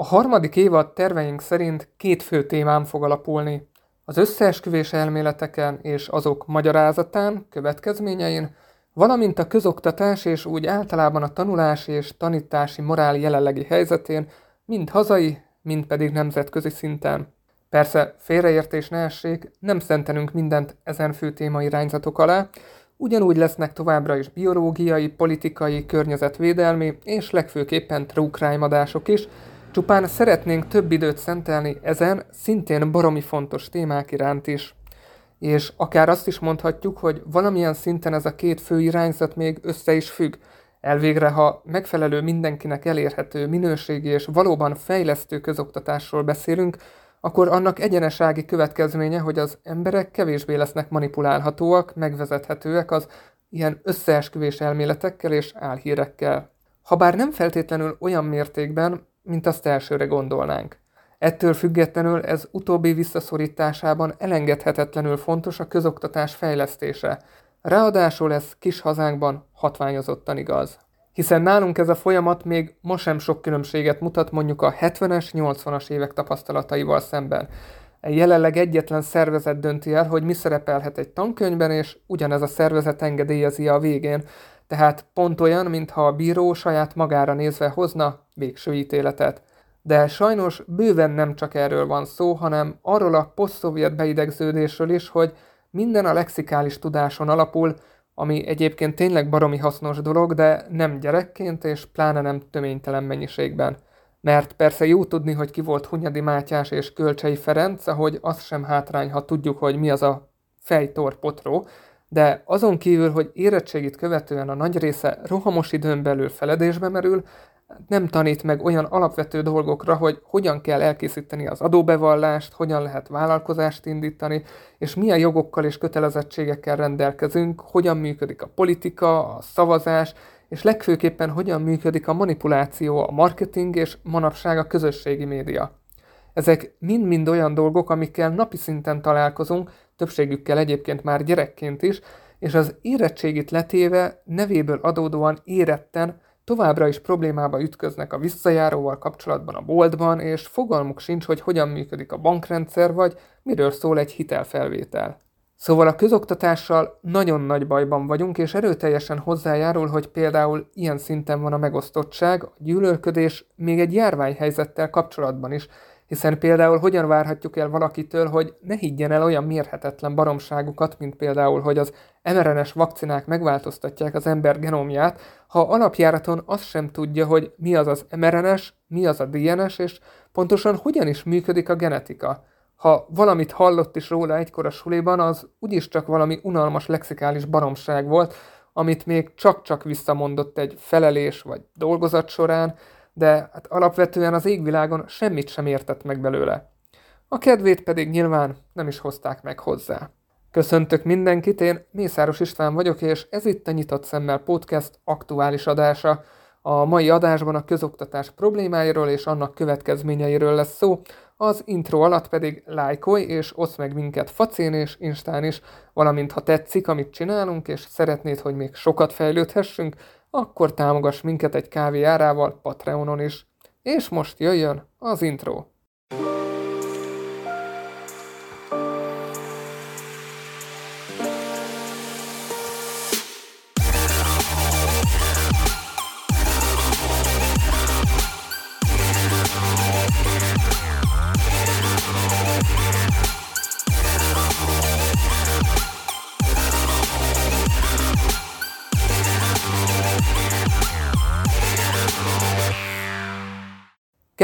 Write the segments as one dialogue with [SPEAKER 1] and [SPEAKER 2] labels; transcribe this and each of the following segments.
[SPEAKER 1] A harmadik évad terveink szerint két fő témán fog alapulni. Az összeesküvés elméleteken és azok magyarázatán, következményein, valamint a közoktatás és úgy általában a tanulási és tanítási morál jelenlegi helyzetén, mind hazai, mind pedig nemzetközi szinten. Persze félreértés ne essék, nem szentenünk mindent ezen fő téma irányzatok alá, ugyanúgy lesznek továbbra is biológiai, politikai, környezetvédelmi és legfőképpen true crime adások is, csupán szeretnénk több időt szentelni ezen szintén baromi fontos témák iránt is. És akár azt is mondhatjuk, hogy valamilyen szinten ez a két fő irányzat még össze is függ. Elvégre, ha megfelelő mindenkinek elérhető minőségi és valóban fejlesztő közoktatásról beszélünk, akkor annak egyenesági következménye, hogy az emberek kevésbé lesznek manipulálhatóak, megvezethetőek az ilyen összeesküvés elméletekkel és álhírekkel. Habár nem feltétlenül olyan mértékben, mint azt elsőre gondolnánk. Ettől függetlenül ez utóbbi visszaszorításában elengedhetetlenül fontos a közoktatás fejlesztése. Ráadásul ez kis hazánkban hatványozottan igaz. Hiszen nálunk ez a folyamat még ma sem sok különbséget mutat mondjuk a 70-es, 80-as évek tapasztalataival szemben. Jelenleg egyetlen szervezet dönti el, hogy mi szerepelhet egy tankönyvben, és ugyanez a szervezet engedélyezi a végén, tehát pont olyan, mintha a bíró saját magára nézve hozna végső ítéletet. De sajnos bőven nem csak erről van szó, hanem arról a posztszovjet beidegződésről is, hogy minden a lexikális tudáson alapul, ami egyébként tényleg baromi hasznos dolog, de nem gyerekként és pláne nem töménytelen mennyiségben. Mert persze jó tudni, hogy ki volt Hunyadi Mátyás és Kölcsei Ferenc, ahogy az sem hátrány, ha tudjuk, hogy mi az a fejtor potró, de azon kívül, hogy érettségit követően a nagy része rohamos időn belül feledésbe merül, nem tanít meg olyan alapvető dolgokra, hogy hogyan kell elkészíteni az adóbevallást, hogyan lehet vállalkozást indítani, és milyen jogokkal és kötelezettségekkel rendelkezünk, hogyan működik a politika, a szavazás, és legfőképpen hogyan működik a manipuláció, a marketing és manapság a közösségi média. Ezek mind-mind olyan dolgok, amikkel napi szinten találkozunk, többségükkel egyébként már gyerekként is, és az érettségit letéve nevéből adódóan éretten továbbra is problémába ütköznek a visszajáróval kapcsolatban a boltban, és fogalmuk sincs, hogy hogyan működik a bankrendszer, vagy miről szól egy hitelfelvétel. Szóval a közoktatással nagyon nagy bajban vagyunk, és erőteljesen hozzájárul, hogy például ilyen szinten van a megosztottság, a gyűlölködés még egy járványhelyzettel kapcsolatban is, hiszen például hogyan várhatjuk el valakitől, hogy ne higgyen el olyan mérhetetlen baromságukat, mint például, hogy az mRNS vakcinák megváltoztatják az ember genomját, ha alapjáraton azt sem tudja, hogy mi az az mRNS, mi az a DNS, és pontosan hogyan is működik a genetika. Ha valamit hallott is róla egykor a suliban, az úgyis csak valami unalmas lexikális baromság volt, amit még csak-csak visszamondott egy felelés vagy dolgozat során, de hát alapvetően az égvilágon semmit sem értett meg belőle. A kedvét pedig nyilván nem is hozták meg hozzá. Köszöntök mindenkit, én Mészáros István vagyok, és ez itt a Nyitott Szemmel Podcast aktuális adása. A mai adásban a közoktatás problémáiról és annak következményeiről lesz szó, az intro alatt pedig lájkolj és oszd meg minket facén és instán is, valamint ha tetszik, amit csinálunk, és szeretnéd, hogy még sokat fejlődhessünk, akkor támogass minket egy kávé árával Patreonon is. És most jöjjön az intro.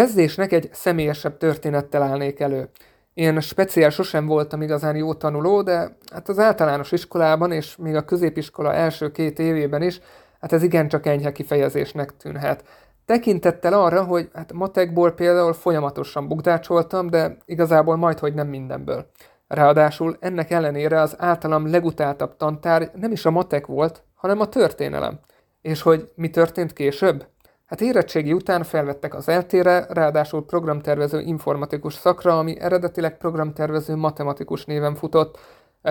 [SPEAKER 1] Kezdésnek egy személyesebb történettel állnék elő. Én speciál sosem voltam igazán jó tanuló, de hát az általános iskolában és még a középiskola első két évében is, hát ez igencsak enyhe kifejezésnek tűnhet. Tekintettel arra, hogy hát matekból például folyamatosan bukdácsoltam, de igazából majd, hogy nem mindenből. Ráadásul ennek ellenére az általam legutáltabb tantár nem is a matek volt, hanem a történelem. És hogy mi történt később? Hát érettségi után felvettek az eltére, ráadásul programtervező informatikus szakra, ami eredetileg programtervező matematikus néven futott.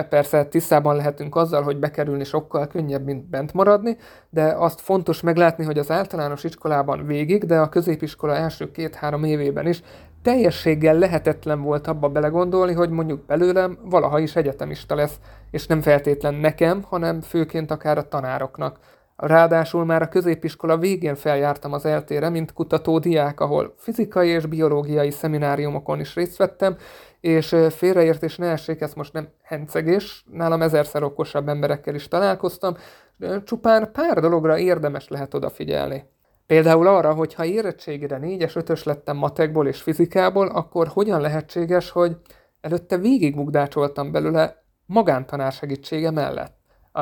[SPEAKER 1] Persze tisztában lehetünk azzal, hogy bekerülni sokkal könnyebb, mint bent maradni, de azt fontos meglátni, hogy az általános iskolában végig, de a középiskola első két-három évében is teljességgel lehetetlen volt abba belegondolni, hogy mondjuk belőlem valaha is egyetemista lesz, és nem feltétlen nekem, hanem főként akár a tanároknak. Ráadásul már a középiskola végén feljártam az eltére, mint kutató diák, ahol fizikai és biológiai szemináriumokon is részt vettem, és félreértés ne essék, ez most nem hencegés, nálam ezerszer okosabb emberekkel is találkoztam, csupán pár dologra érdemes lehet odafigyelni. Például arra, hogy ha érettségére 4-es, 5-ös lettem matekból és fizikából, akkor hogyan lehetséges, hogy előtte végigmugdácsoltam belőle magántanár segítsége mellett.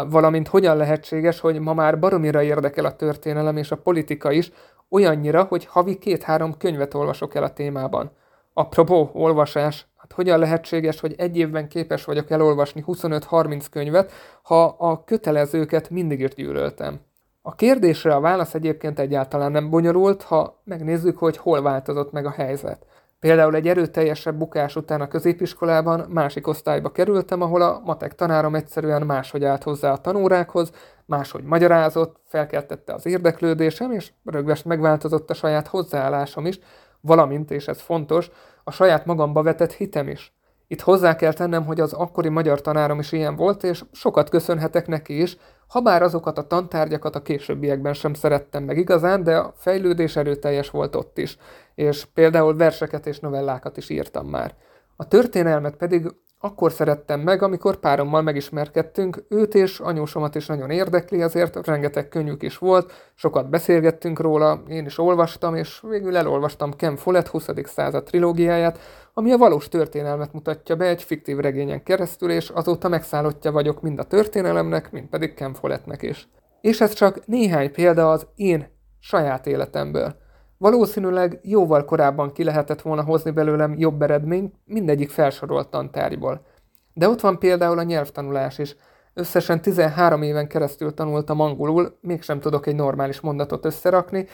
[SPEAKER 1] Valamint hogyan lehetséges, hogy ma már baromira érdekel a történelem és a politika is, olyannyira, hogy havi két-három könyvet olvasok el a témában. Apropó, olvasás, hát hogyan lehetséges, hogy egy évben képes vagyok elolvasni 25-30 könyvet, ha a kötelezőket mindig is gyűlöltem. A kérdésre a válasz egyébként egyáltalán nem bonyolult, ha megnézzük, hogy hol változott meg a helyzet. Például egy erőteljesebb bukás után a középiskolában másik osztályba kerültem, ahol a matek tanárom egyszerűen máshogy állt hozzá a tanórákhoz, máshogy magyarázott, felkeltette az érdeklődésem, és rögvest megváltozott a saját hozzáállásom is, valamint, és ez fontos, a saját magamba vetett hitem is. Itt hozzá kell tennem, hogy az akkori magyar tanárom is ilyen volt, és sokat köszönhetek neki is, Habár azokat a tantárgyakat a későbbiekben sem szerettem meg igazán, de a fejlődés erőteljes volt ott is, és például verseket és novellákat is írtam már. A történelmet pedig akkor szerettem meg, amikor párommal megismerkedtünk, őt és anyósomat is nagyon érdekli, azért rengeteg könyvük is volt, sokat beszélgettünk róla, én is olvastam, és végül elolvastam Ken Follett 20. század trilógiáját, ami a valós történelmet mutatja be egy fiktív regényen keresztül, és azóta megszállottja vagyok mind a történelemnek, mind pedig Ken Follettnek is. És ez csak néhány példa az én saját életemből. Valószínűleg jóval korábban ki lehetett volna hozni belőlem jobb eredményt mindegyik felsorolt tantárgyból. De ott van például a nyelvtanulás is. Összesen 13 éven keresztül tanultam angolul, mégsem tudok egy normális mondatot összerakni,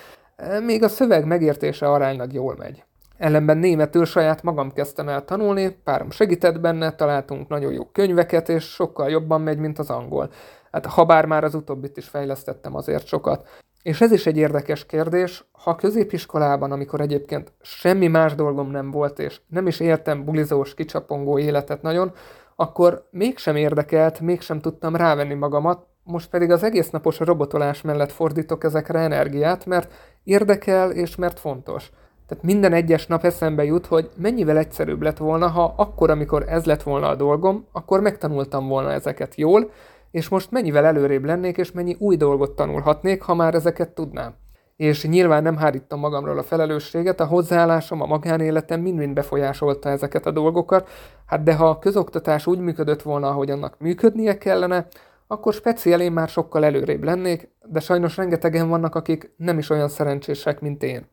[SPEAKER 1] még a szöveg megértése aránylag jól megy. Ellenben németül saját magam kezdtem el tanulni, párom segített benne, találtunk nagyon jó könyveket, és sokkal jobban megy, mint az angol. Hát ha bár már az utóbbit is fejlesztettem azért sokat. És ez is egy érdekes kérdés, ha középiskolában, amikor egyébként semmi más dolgom nem volt, és nem is éltem bulizós, kicsapongó életet nagyon, akkor mégsem érdekelt, mégsem tudtam rávenni magamat, most pedig az egész napos robotolás mellett fordítok ezekre energiát, mert érdekel és mert fontos. Tehát minden egyes nap eszembe jut, hogy mennyivel egyszerűbb lett volna, ha akkor, amikor ez lett volna a dolgom, akkor megtanultam volna ezeket jól, és most mennyivel előrébb lennék, és mennyi új dolgot tanulhatnék, ha már ezeket tudnám. És nyilván nem hárítom magamról a felelősséget, a hozzáállásom, a magánéletem mind-mind befolyásolta ezeket a dolgokat, hát de ha a közoktatás úgy működött volna, ahogy annak működnie kellene, akkor speciál én már sokkal előrébb lennék, de sajnos rengetegen vannak, akik nem is olyan szerencsések, mint én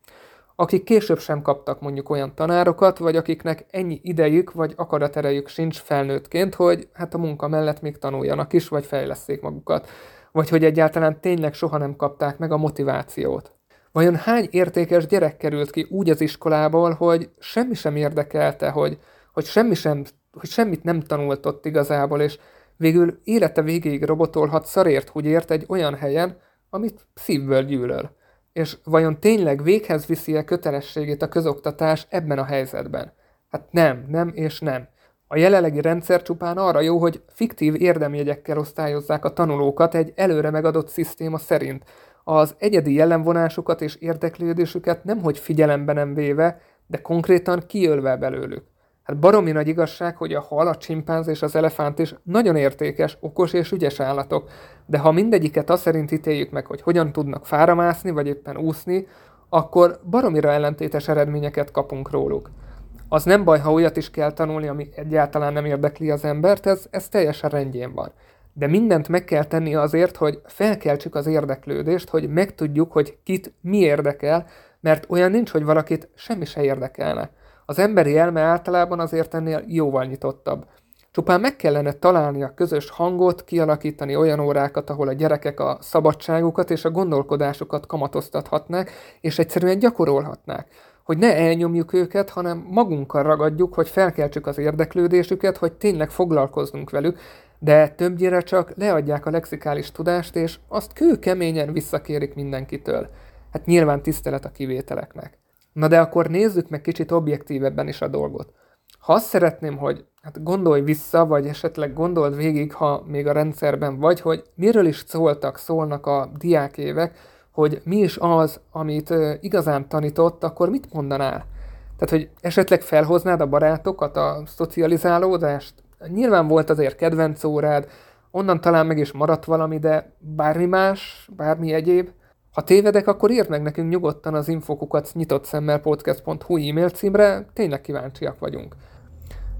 [SPEAKER 1] akik később sem kaptak mondjuk olyan tanárokat, vagy akiknek ennyi idejük vagy akaraterejük sincs felnőttként, hogy hát a munka mellett még tanuljanak is, vagy fejleszték magukat, vagy hogy egyáltalán tényleg soha nem kapták meg a motivációt. Vajon hány értékes gyerek került ki úgy az iskolából, hogy semmi sem érdekelte, hogy, hogy, semmi sem, hogy semmit nem tanult ott igazából, és végül élete végéig robotolhat szarért, hogy ért egy olyan helyen, amit szívből gyűlöl és vajon tényleg véghez viszi-e kötelességét a közoktatás ebben a helyzetben? Hát nem, nem és nem. A jelenlegi rendszer csupán arra jó, hogy fiktív érdemjegyekkel osztályozzák a tanulókat egy előre megadott szisztéma szerint. Az egyedi jellemvonásukat és érdeklődésüket nemhogy figyelembe nem véve, de konkrétan kiölve belőlük. Hát baromi nagy igazság, hogy a hal, a csimpánz és az elefánt is nagyon értékes, okos és ügyes állatok, de ha mindegyiket azt szerint ítéljük meg, hogy hogyan tudnak fáramászni, vagy éppen úszni, akkor baromira ellentétes eredményeket kapunk róluk. Az nem baj, ha olyat is kell tanulni, ami egyáltalán nem érdekli az embert, ez, ez teljesen rendjén van. De mindent meg kell tenni azért, hogy felkeltsük az érdeklődést, hogy megtudjuk, hogy kit mi érdekel, mert olyan nincs, hogy valakit semmi se érdekelne. Az emberi elme általában azért ennél jóval nyitottabb. Csupán meg kellene találni a közös hangot, kialakítani olyan órákat, ahol a gyerekek a szabadságukat és a gondolkodásukat kamatoztathatnák, és egyszerűen gyakorolhatnák. hogy ne elnyomjuk őket, hanem magunkkal ragadjuk, hogy felkeltsük az érdeklődésüket, hogy tényleg foglalkoznunk velük, de többnyire csak leadják a lexikális tudást, és azt kőkeményen visszakérik mindenkitől. Hát nyilván tisztelet a kivételeknek. Na de akkor nézzük meg kicsit objektívebben is a dolgot. Ha azt szeretném, hogy hát gondolj vissza, vagy esetleg gondold végig, ha még a rendszerben vagy, hogy miről is szóltak, szólnak a diákévek, hogy mi is az, amit igazán tanított, akkor mit mondanál? Tehát, hogy esetleg felhoznád a barátokat, a szocializálódást? Nyilván volt azért kedvenc órád, onnan talán meg is maradt valami, de bármi más, bármi egyéb. Ha tévedek, akkor írd meg nekünk nyugodtan az infokukat nyitott szemmel podcast.hu e-mail címre, tényleg kíváncsiak vagyunk.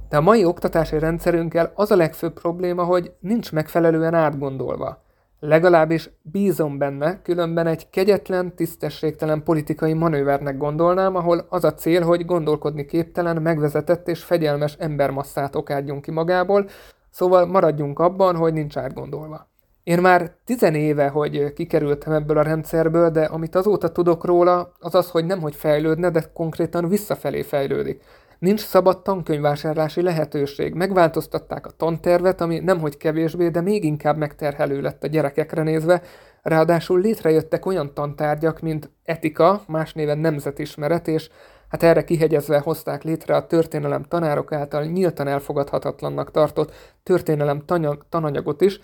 [SPEAKER 1] De a mai oktatási rendszerünkkel az a legfőbb probléma, hogy nincs megfelelően átgondolva. Legalábbis bízom benne, különben egy kegyetlen, tisztességtelen politikai manővernek gondolnám, ahol az a cél, hogy gondolkodni képtelen, megvezetett és fegyelmes embermasszát okádjunk ki magából, szóval maradjunk abban, hogy nincs átgondolva. Én már tizenéve, hogy kikerültem ebből a rendszerből, de amit azóta tudok róla, az az, hogy nem hogy fejlődne, de konkrétan visszafelé fejlődik. Nincs szabad tankönyvvásárlási lehetőség. Megváltoztatták a tantervet, ami nemhogy kevésbé, de még inkább megterhelő lett a gyerekekre nézve, ráadásul létrejöttek olyan tantárgyak, mint etika, más néven nemzetismeret, és hát erre kihegyezve hozták létre a történelem tanárok által nyíltan elfogadhatatlannak tartott történelem tananyagot is,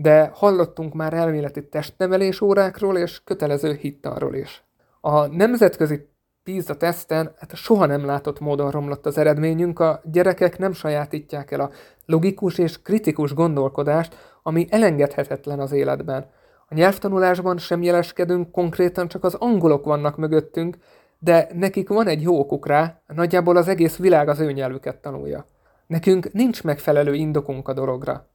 [SPEAKER 1] de hallottunk már elméleti testnevelés órákról és kötelező hittanról is. A nemzetközi PISA teszten hát soha nem látott módon romlott az eredményünk, a gyerekek nem sajátítják el a logikus és kritikus gondolkodást, ami elengedhetetlen az életben. A nyelvtanulásban sem jeleskedünk, konkrétan csak az angolok vannak mögöttünk, de nekik van egy jó okuk rá, nagyjából az egész világ az ő nyelvüket tanulja. Nekünk nincs megfelelő indokunk a dologra.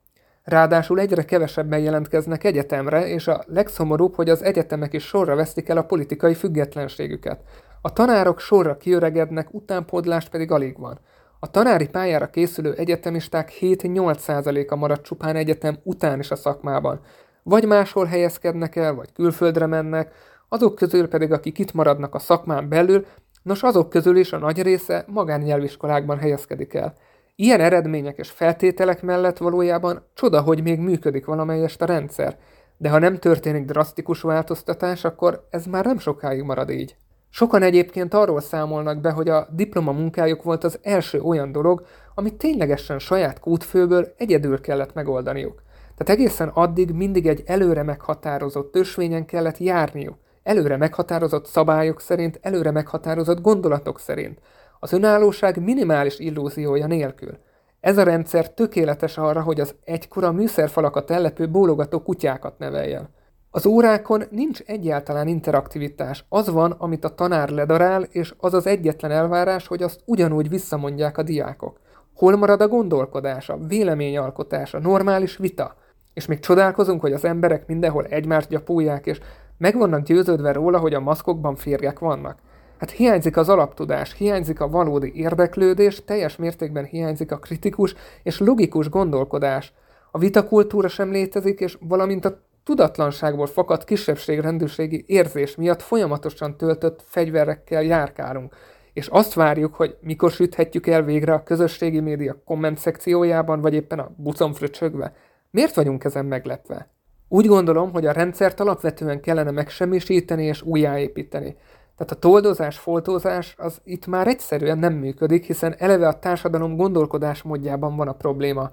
[SPEAKER 1] Ráadásul egyre kevesebben jelentkeznek egyetemre, és a legszomorúbb, hogy az egyetemek is sorra veszik el a politikai függetlenségüket. A tanárok sorra kiöregednek, utánpódlást pedig alig van. A tanári pályára készülő egyetemisták 7-8%-a marad csupán egyetem után is a szakmában. Vagy máshol helyezkednek el, vagy külföldre mennek, azok közül pedig, akik itt maradnak a szakmán belül, nos azok közül is a nagy része magánnyelviskolákban helyezkedik el. Ilyen eredmények és feltételek mellett valójában csoda, hogy még működik valamelyest a rendszer, de ha nem történik drasztikus változtatás, akkor ez már nem sokáig marad így. Sokan egyébként arról számolnak be, hogy a diploma munkájuk volt az első olyan dolog, amit ténylegesen saját kútfőből egyedül kellett megoldaniuk. Tehát egészen addig mindig egy előre meghatározott ösvényen kellett járniuk, előre meghatározott szabályok szerint, előre meghatározott gondolatok szerint, az önállóság minimális illúziója nélkül. Ez a rendszer tökéletes arra, hogy az egykora műszerfalakat ellepő bólogató kutyákat neveljen. Az órákon nincs egyáltalán interaktivitás. Az van, amit a tanár ledarál, és az az egyetlen elvárás, hogy azt ugyanúgy visszamondják a diákok. Hol marad a gondolkodása, véleményalkotása, normális vita? És még csodálkozunk, hogy az emberek mindenhol egymást gyapulják, és meg vannak győződve róla, hogy a maszkokban férgek vannak. Hát hiányzik az alaptudás, hiányzik a valódi érdeklődés, teljes mértékben hiányzik a kritikus és logikus gondolkodás. A vitakultúra sem létezik, és valamint a tudatlanságból fakad kisebbségrendűségi érzés miatt folyamatosan töltött fegyverekkel járkálunk, és azt várjuk, hogy mikor süthetjük el végre a közösségi média komment szekciójában, vagy éppen a bucon fröcsögve. Miért vagyunk ezen meglepve? Úgy gondolom, hogy a rendszert alapvetően kellene megsemmisíteni és újjáépíteni. Tehát a toldozás, foltozás az itt már egyszerűen nem működik, hiszen eleve a társadalom gondolkodás módjában van a probléma.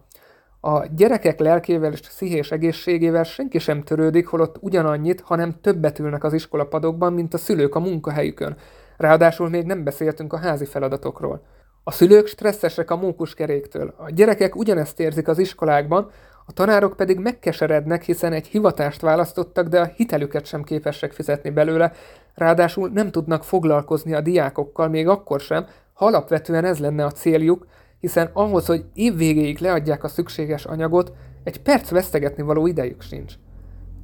[SPEAKER 1] A gyerekek lelkével és pszichés egészségével senki sem törődik, holott ugyanannyit, hanem többet ülnek az iskolapadokban, mint a szülők a munkahelyükön. Ráadásul még nem beszéltünk a házi feladatokról. A szülők stresszesek a mókuskeréktől. A gyerekek ugyanezt érzik az iskolákban, a tanárok pedig megkeserednek, hiszen egy hivatást választottak, de a hitelüket sem képesek fizetni belőle, ráadásul nem tudnak foglalkozni a diákokkal még akkor sem, ha alapvetően ez lenne a céljuk, hiszen ahhoz, hogy évvégéig leadják a szükséges anyagot, egy perc vesztegetni való idejük sincs.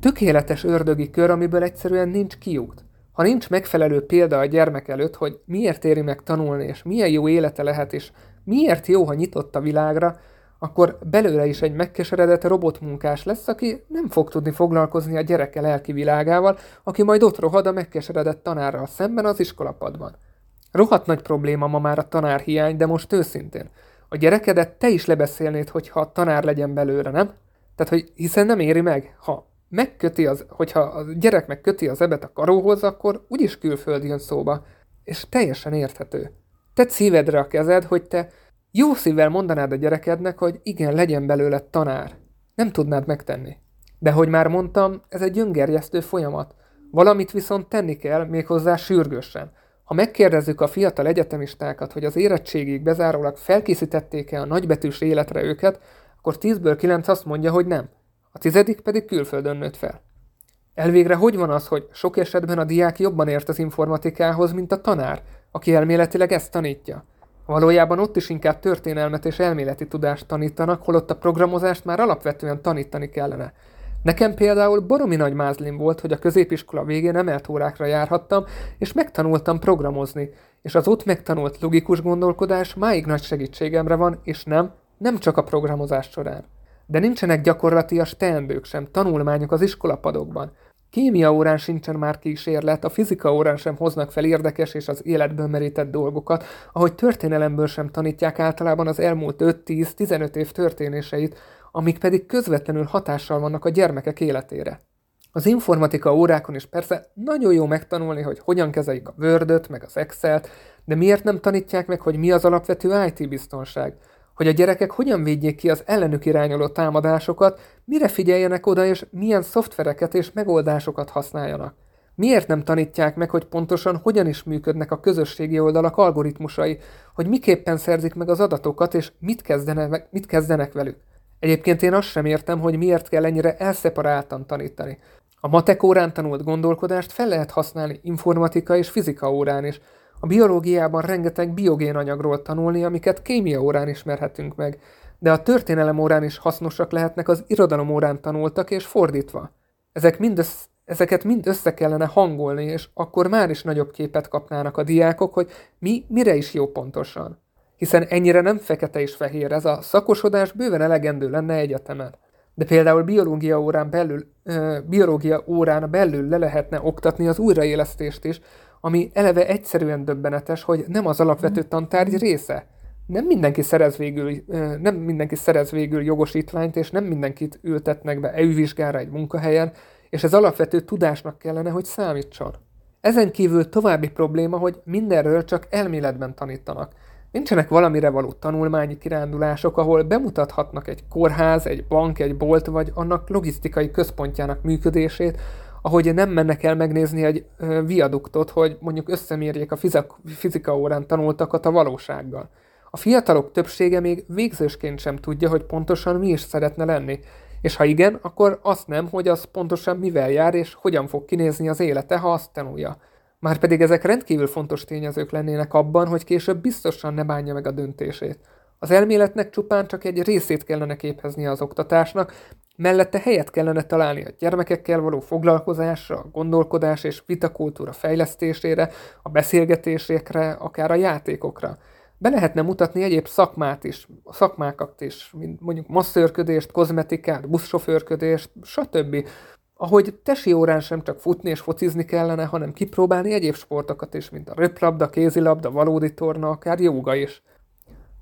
[SPEAKER 1] Tökéletes ördögi kör, amiből egyszerűen nincs kiút. Ha nincs megfelelő példa a gyermek előtt, hogy miért éri meg tanulni, és milyen jó élete lehet, és miért jó, ha nyitott a világra, akkor belőle is egy megkeseredett robotmunkás lesz, aki nem fog tudni foglalkozni a gyereke lelki világával, aki majd ott rohad a megkeseredett tanárral szemben az iskolapadban. Rohadt nagy probléma ma már a tanárhiány, de most őszintén. A gyerekedet te is lebeszélnéd, hogyha tanár legyen belőle, nem? Tehát, hogy hiszen nem éri meg, ha megköti az, hogyha a gyerek megköti az ebet a karóhoz, akkor úgyis külföld jön szóba. És teljesen érthető. Te szívedre a kezed, hogy te jó szívvel mondanád a gyerekednek, hogy igen, legyen belőle tanár. Nem tudnád megtenni. De hogy már mondtam, ez egy öngerjesztő folyamat. Valamit viszont tenni kell, méghozzá sürgősen. Ha megkérdezzük a fiatal egyetemistákat, hogy az érettségig bezárólag felkészítették-e a nagybetűs életre őket, akkor 10-ből 9 azt mondja, hogy nem. A tizedik pedig külföldön nőtt fel. Elvégre hogy van az, hogy sok esetben a diák jobban ért az informatikához, mint a tanár, aki elméletileg ezt tanítja? Valójában ott is inkább történelmet és elméleti tudást tanítanak, holott a programozást már alapvetően tanítani kellene. Nekem például baromi nagy mázlim volt, hogy a középiskola végén emelt órákra járhattam, és megtanultam programozni, és az ott megtanult logikus gondolkodás máig nagy segítségemre van, és nem, nem csak a programozás során. De nincsenek gyakorlatias teendők sem, tanulmányok az iskolapadokban. Kémia órán sincsen már kísérlet, a fizika órán sem hoznak fel érdekes és az életből merített dolgokat, ahogy történelemből sem tanítják általában az elmúlt 5-10-15 év történéseit, amik pedig közvetlenül hatással vannak a gyermekek életére. Az informatika órákon is persze nagyon jó megtanulni, hogy hogyan kezeljük a word meg az Excel-t, de miért nem tanítják meg, hogy mi az alapvető IT-biztonság? Hogy a gyerekek hogyan védjék ki az ellenük irányuló támadásokat, mire figyeljenek oda, és milyen szoftvereket és megoldásokat használjanak? Miért nem tanítják meg, hogy pontosan hogyan is működnek a közösségi oldalak algoritmusai, hogy miképpen szerzik meg az adatokat, és mit kezdenek, mit kezdenek velük? Egyébként én azt sem értem, hogy miért kell ennyire elszeparáltan tanítani. A matek órán tanult gondolkodást fel lehet használni informatika és fizika órán is. A biológiában rengeteg biogén anyagról tanulni, amiket kémia órán ismerhetünk meg, de a történelem órán is hasznosak lehetnek az irodalom órán tanultak, és fordítva. Ezek mind össz, ezeket mind össze kellene hangolni, és akkor már is nagyobb képet kapnának a diákok, hogy mi mire is jó pontosan hiszen ennyire nem fekete és fehér, ez a szakosodás bőven elegendő lenne egyetemen. De például biológia órán belül, ö, biológia órán belül le lehetne oktatni az újraélesztést is, ami eleve egyszerűen döbbenetes, hogy nem az alapvető tantárgy része. Nem mindenki szerez végül, nem mindenki szerez végül jogosítványt, és nem mindenkit ültetnek be EU vizsgára egy munkahelyen, és ez alapvető tudásnak kellene, hogy számítson. Ezen kívül további probléma, hogy mindenről csak elméletben tanítanak. Nincsenek valamire való tanulmányi kirándulások, ahol bemutathatnak egy kórház, egy bank, egy bolt, vagy annak logisztikai központjának működését, ahogy nem mennek el megnézni egy viaduktot, hogy mondjuk összemérjék a fizika órán tanultakat a valósággal. A fiatalok többsége még végzősként sem tudja, hogy pontosan mi is szeretne lenni, és ha igen, akkor azt nem, hogy az pontosan mivel jár, és hogyan fog kinézni az élete, ha azt tanulja. Márpedig ezek rendkívül fontos tényezők lennének abban, hogy később biztosan ne bánja meg a döntését. Az elméletnek csupán csak egy részét kellene képezni az oktatásnak, mellette helyet kellene találni a gyermekekkel való foglalkozásra, a gondolkodás és vitakultúra fejlesztésére, a beszélgetésekre, akár a játékokra. Be lehetne mutatni egyéb szakmát is, szakmákat is, mint mondjuk masszörködést, kozmetikát, buszsofőrködést, stb ahogy tesi órán sem csak futni és focizni kellene, hanem kipróbálni egyéb sportokat is, mint a röplabda, kézilabda, valódi torna, akár joga is.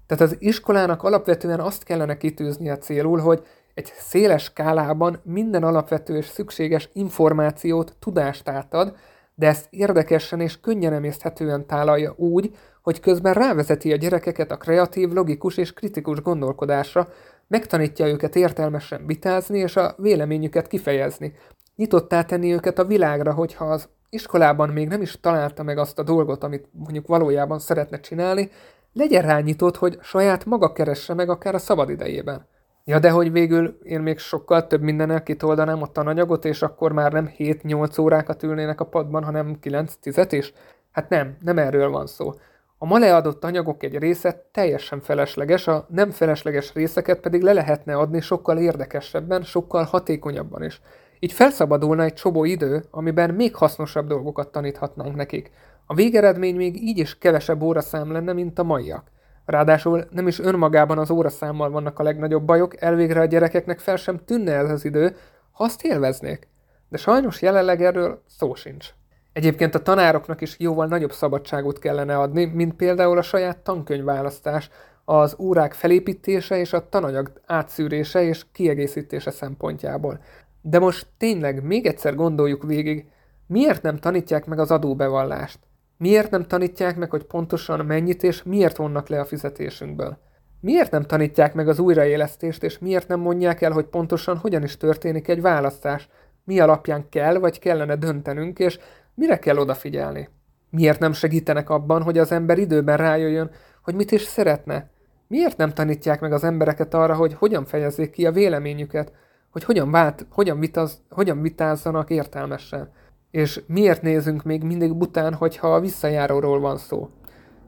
[SPEAKER 1] Tehát az iskolának alapvetően azt kellene kitűznie célul, hogy egy széles skálában minden alapvető és szükséges információt, tudást átad, de ezt érdekesen és könnyen emészthetően tálalja úgy, hogy közben rávezeti a gyerekeket a kreatív, logikus és kritikus gondolkodásra, Megtanítja őket értelmesen vitázni és a véleményüket kifejezni. Nyitottá tenni őket a világra, hogyha az iskolában még nem is találta meg azt a dolgot, amit mondjuk valójában szeretne csinálni, legyen rá nyitott, hogy saját maga keresse meg akár a szabad idejében. Ja, de hogy végül én még sokkal több mindennel kitoldanám a tananyagot, és akkor már nem 7-8 órákat ülnének a padban, hanem 9-10 is? Hát nem, nem erről van szó. A ma leadott anyagok egy része teljesen felesleges, a nem felesleges részeket pedig le lehetne adni sokkal érdekesebben, sokkal hatékonyabban is. Így felszabadulna egy csobó idő, amiben még hasznosabb dolgokat taníthatnánk nekik. A végeredmény még így is kevesebb óraszám lenne, mint a maiak. Ráadásul nem is önmagában az óraszámmal vannak a legnagyobb bajok, elvégre a gyerekeknek fel sem tűnne ez az idő, ha azt élveznék. De sajnos jelenleg erről szó sincs. Egyébként a tanároknak is jóval nagyobb szabadságot kellene adni, mint például a saját tankönyvválasztás, az órák felépítése és a tananyag átszűrése és kiegészítése szempontjából. De most tényleg még egyszer gondoljuk végig, miért nem tanítják meg az adóbevallást? Miért nem tanítják meg, hogy pontosan mennyit és miért vonnak le a fizetésünkből? Miért nem tanítják meg az újraélesztést, és miért nem mondják el, hogy pontosan hogyan is történik egy választás? Mi alapján kell vagy kellene döntenünk, és mire kell odafigyelni? Miért nem segítenek abban, hogy az ember időben rájöjjön, hogy mit is szeretne? Miért nem tanítják meg az embereket arra, hogy hogyan fejezzék ki a véleményüket, hogy hogyan, vált, hogyan, vitaz, hogyan vitázzanak értelmesen? És miért nézünk még mindig bután, hogyha a visszajáróról van szó?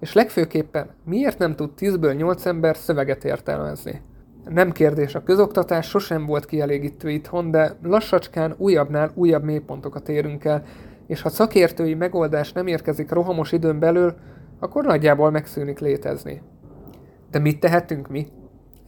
[SPEAKER 1] És legfőképpen, miért nem tud 10-ből 8 ember szöveget értelmezni? Nem kérdés, a közoktatás sosem volt kielégítő itthon, de lassacskán újabbnál újabb mélypontokat érünk el, és ha szakértői megoldás nem érkezik rohamos időn belül, akkor nagyjából megszűnik létezni. De mit tehetünk mi?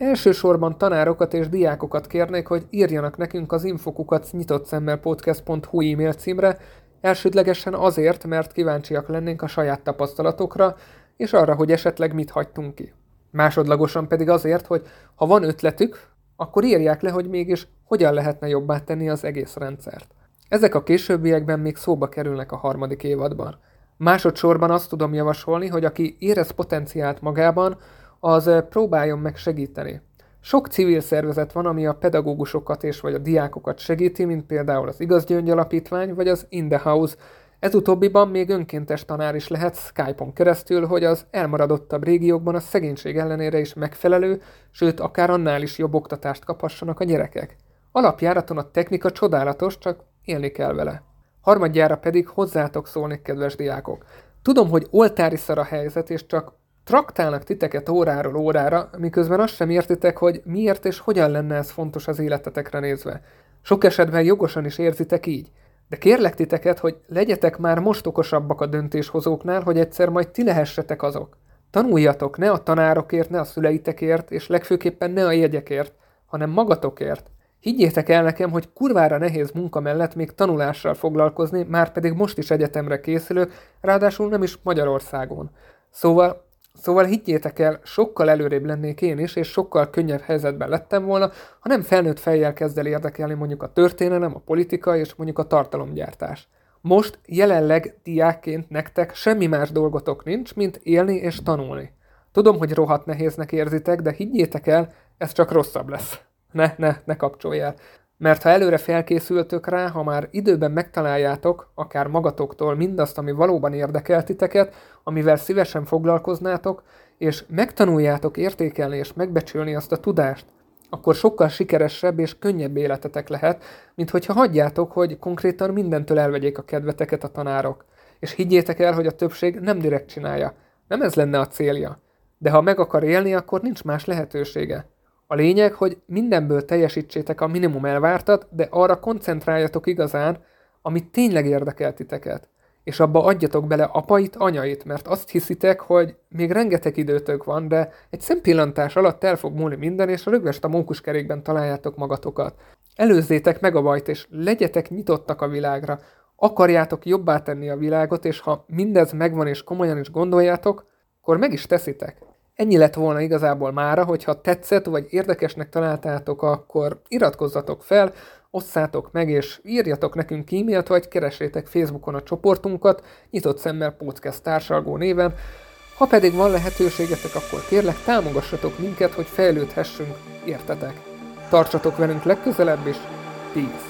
[SPEAKER 1] Elsősorban tanárokat és diákokat kérnék, hogy írjanak nekünk az infokukat nyitott szemmel podcast.hu e-mail címre, elsődlegesen azért, mert kíváncsiak lennénk a saját tapasztalatokra, és arra, hogy esetleg mit hagytunk ki. Másodlagosan pedig azért, hogy ha van ötletük, akkor írják le, hogy mégis hogyan lehetne jobbá tenni az egész rendszert. Ezek a későbbiekben még szóba kerülnek a harmadik évadban. Másodszorban azt tudom javasolni, hogy aki érez potenciált magában, az próbáljon meg segíteni. Sok civil szervezet van, ami a pedagógusokat és vagy a diákokat segíti, mint például az Igazgyöngy Alapítvány vagy az In the House, ez utóbbiban még önkéntes tanár is lehet Skype-on keresztül, hogy az elmaradottabb régiókban a szegénység ellenére is megfelelő, sőt akár annál is jobb oktatást kaphassanak a gyerekek. Alapjáraton a technika csodálatos, csak élni kell vele. Harmadjára pedig hozzátok szólni, kedves diákok. Tudom, hogy oltári szar a helyzet, és csak traktálnak titeket óráról órára, miközben azt sem értitek, hogy miért és hogyan lenne ez fontos az életetekre nézve. Sok esetben jogosan is érzitek így. De kérlek titeket, hogy legyetek már most okosabbak a döntéshozóknál, hogy egyszer majd ti lehessetek azok. Tanuljatok ne a tanárokért, ne a szüleitekért, és legfőképpen ne a jegyekért, hanem magatokért. Higgyétek el nekem, hogy kurvára nehéz munka mellett még tanulással foglalkozni, már pedig most is egyetemre készülök, ráadásul nem is Magyarországon. Szóval Szóval higgyétek el, sokkal előrébb lennék én is, és sokkal könnyebb helyzetben lettem volna, ha nem felnőtt fejjel kezd el érdekelni mondjuk a történelem, a politika és mondjuk a tartalomgyártás. Most jelenleg diákként nektek semmi más dolgotok nincs, mint élni és tanulni. Tudom, hogy rohadt nehéznek érzitek, de higgyétek el, ez csak rosszabb lesz. Ne, ne, ne kapcsolj el. Mert ha előre felkészültök rá, ha már időben megtaláljátok, akár magatoktól mindazt, ami valóban érdekel titeket, amivel szívesen foglalkoznátok, és megtanuljátok értékelni és megbecsülni azt a tudást, akkor sokkal sikeresebb és könnyebb életetek lehet, mint hogyha hagyjátok, hogy konkrétan mindentől elvegyék a kedveteket a tanárok. És higgyétek el, hogy a többség nem direkt csinálja. Nem ez lenne a célja. De ha meg akar élni, akkor nincs más lehetősége. A lényeg, hogy mindenből teljesítsétek a minimum elvártat, de arra koncentráljatok igazán, amit tényleg érdekel titeket. És abba adjatok bele apait, anyait, mert azt hiszitek, hogy még rengeteg időtök van, de egy szempillantás alatt el fog múlni minden, és rögvest a mókuskerékben találjátok magatokat. Előzzétek meg a bajt, és legyetek nyitottak a világra. Akarjátok jobbá tenni a világot, és ha mindez megvan és komolyan is gondoljátok, akkor meg is teszitek. Ennyi lett volna igazából mára, hogyha tetszett, vagy érdekesnek találtátok, akkor iratkozzatok fel, osszátok meg, és írjatok nekünk e-mailt, vagy keresétek Facebookon a csoportunkat, nyitott szemmel podcast társalgó néven. Ha pedig van lehetőségetek, akkor kérlek támogassatok minket, hogy fejlődhessünk, értetek. Tartsatok velünk legközelebb is, peace!